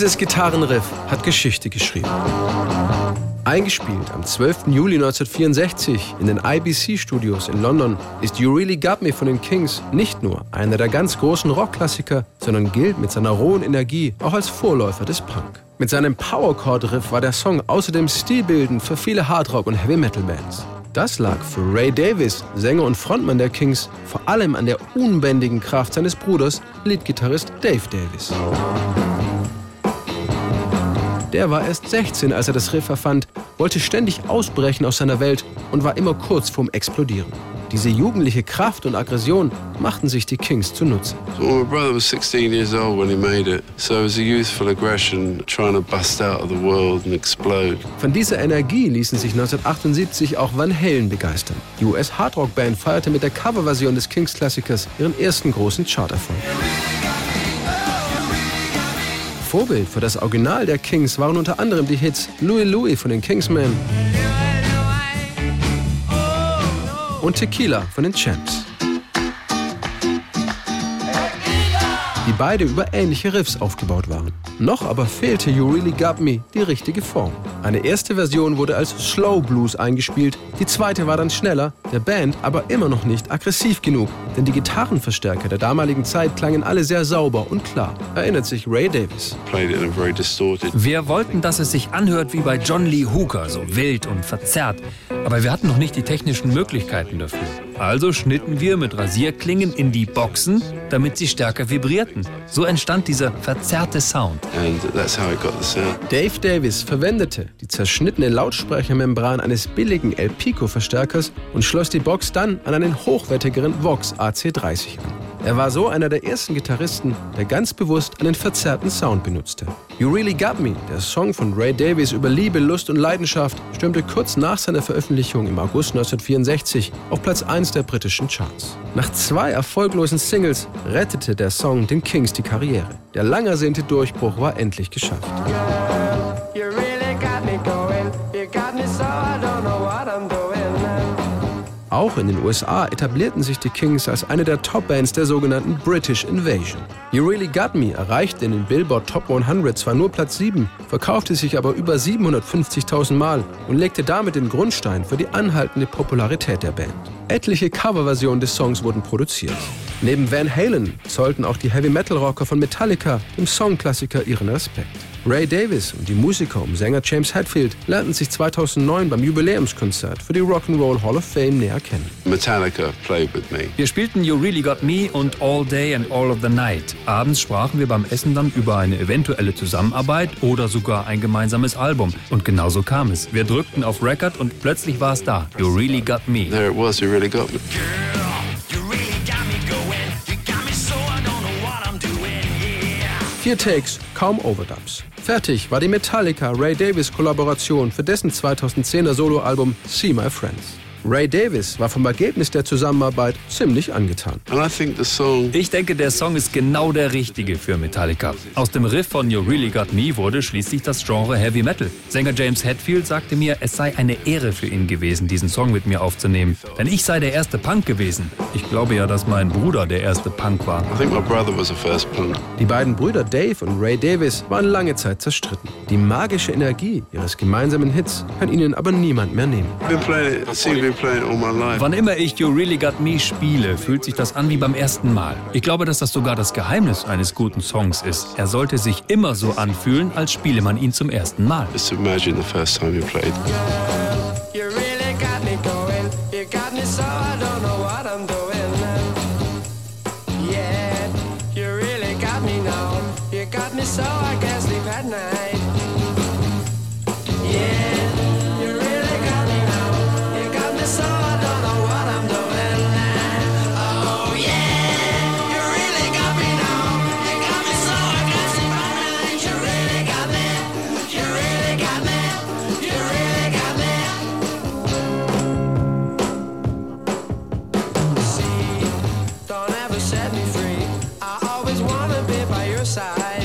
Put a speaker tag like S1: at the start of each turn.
S1: Dieses Gitarrenriff hat Geschichte geschrieben. Eingespielt am 12. Juli 1964 in den IBC-Studios in London ist You Really Got Me von den Kings nicht nur einer der ganz großen Rockklassiker, sondern gilt mit seiner rohen Energie auch als Vorläufer des Punk. Mit seinem Powerchord-Riff war der Song außerdem stilbildend für viele Hardrock- und Heavy-Metal-Bands. Das lag für Ray Davis, Sänger und Frontmann der Kings, vor allem an der unbändigen Kraft seines Bruders, Leadgitarrist Dave Davis. Der war erst 16, als er das Riff erfand, wollte ständig ausbrechen aus seiner Welt und war immer kurz vorm Explodieren. Diese jugendliche Kraft und Aggression machten sich die Kings zunutze.
S2: Well, my brother was 16 years old when he made it, so it was a youthful aggression trying to bust out of the world and explode.
S1: Von dieser Energie ließen sich 1978 auch Van Halen begeistern. Die US-Hardrock-Band feierte mit der Coverversion des Kings-Klassikers ihren ersten großen Charterfolg. Vorbild für das Original der Kings waren unter anderem die Hits Louie Louie von den Kingsmen und Tequila von den Champs. Die beide über ähnliche Riffs aufgebaut waren. Noch aber fehlte You Really Got Me die richtige Form. Eine erste Version wurde als Slow Blues eingespielt, die zweite war dann schneller, der Band aber immer noch nicht aggressiv genug, denn die Gitarrenverstärker der damaligen Zeit klangen alle sehr sauber und klar, erinnert sich Ray Davis.
S3: Wir wollten, dass es sich anhört wie bei John Lee Hooker, so wild und verzerrt, aber wir hatten noch nicht die technischen Möglichkeiten dafür. Also schnitten wir mit Rasierklingen in die Boxen, damit sie stärker vibrierten. So entstand dieser verzerrte Sound.
S1: Dave Davis verwendete die zerschnittene Lautsprechermembran eines billigen El Pico-Verstärkers und schloss die Box dann an einen hochwertigeren Vox AC30 an. Er war so einer der ersten Gitarristen, der ganz bewusst einen verzerrten Sound benutzte. You Really Got Me, der Song von Ray Davies über Liebe, Lust und Leidenschaft, stürmte kurz nach seiner Veröffentlichung im August 1964 auf Platz 1 der britischen Charts. Nach zwei erfolglosen Singles rettete der Song den Kings die Karriere. Der lang ersehnte Durchbruch war endlich geschafft. Auch in den USA etablierten sich die Kings als eine der Top-Bands der sogenannten British Invasion. You Really Got Me erreichte in den Billboard Top 100 zwar nur Platz 7, verkaufte sich aber über 750.000 Mal und legte damit den Grundstein für die anhaltende Popularität der Band. Etliche Coverversionen des Songs wurden produziert. Neben Van Halen zollten auch die Heavy-Metal-Rocker von Metallica dem Songklassiker ihren Respekt. Ray Davis und die Musiker um Sänger James Hetfield lernten sich 2009 beim Jubiläumskonzert für die Rock'n'Roll Hall of Fame näher kennen.
S2: Metallica played with me.
S3: Wir spielten You Really Got Me und All Day and All of the Night. Abends sprachen wir beim Essen dann über eine eventuelle Zusammenarbeit oder sogar ein gemeinsames Album. Und genau so kam es. Wir drückten auf Record und plötzlich war es da. You Really Got Me.
S2: There it was, You Really Got Me.
S1: Vier Takes, kaum Overdubs. Fertig war die Metallica Ray Davis Kollaboration für dessen 2010er Soloalbum See My Friends. Ray Davis war vom Ergebnis der Zusammenarbeit ziemlich angetan.
S3: Ich denke, der Song ist genau der richtige für Metallica. Aus dem Riff von You Really Got Me wurde schließlich das Genre Heavy Metal. Sänger James Hetfield sagte mir, es sei eine Ehre für ihn gewesen, diesen Song mit mir aufzunehmen. Denn ich sei der erste Punk gewesen. Ich glaube ja, dass mein Bruder der erste Punk war.
S1: Die beiden Brüder Dave und Ray Davis waren lange Zeit zerstritten. Die magische Energie ihres gemeinsamen Hits kann ihnen aber niemand mehr nehmen.
S3: Wann immer ich You Really Got Me spiele, fühlt sich das an wie beim ersten Mal. Ich glaube, dass das sogar das Geheimnis eines guten Songs ist. Er sollte sich immer so anfühlen, als spiele man ihn zum ersten Mal.
S2: Just imagine the first time you played. your side.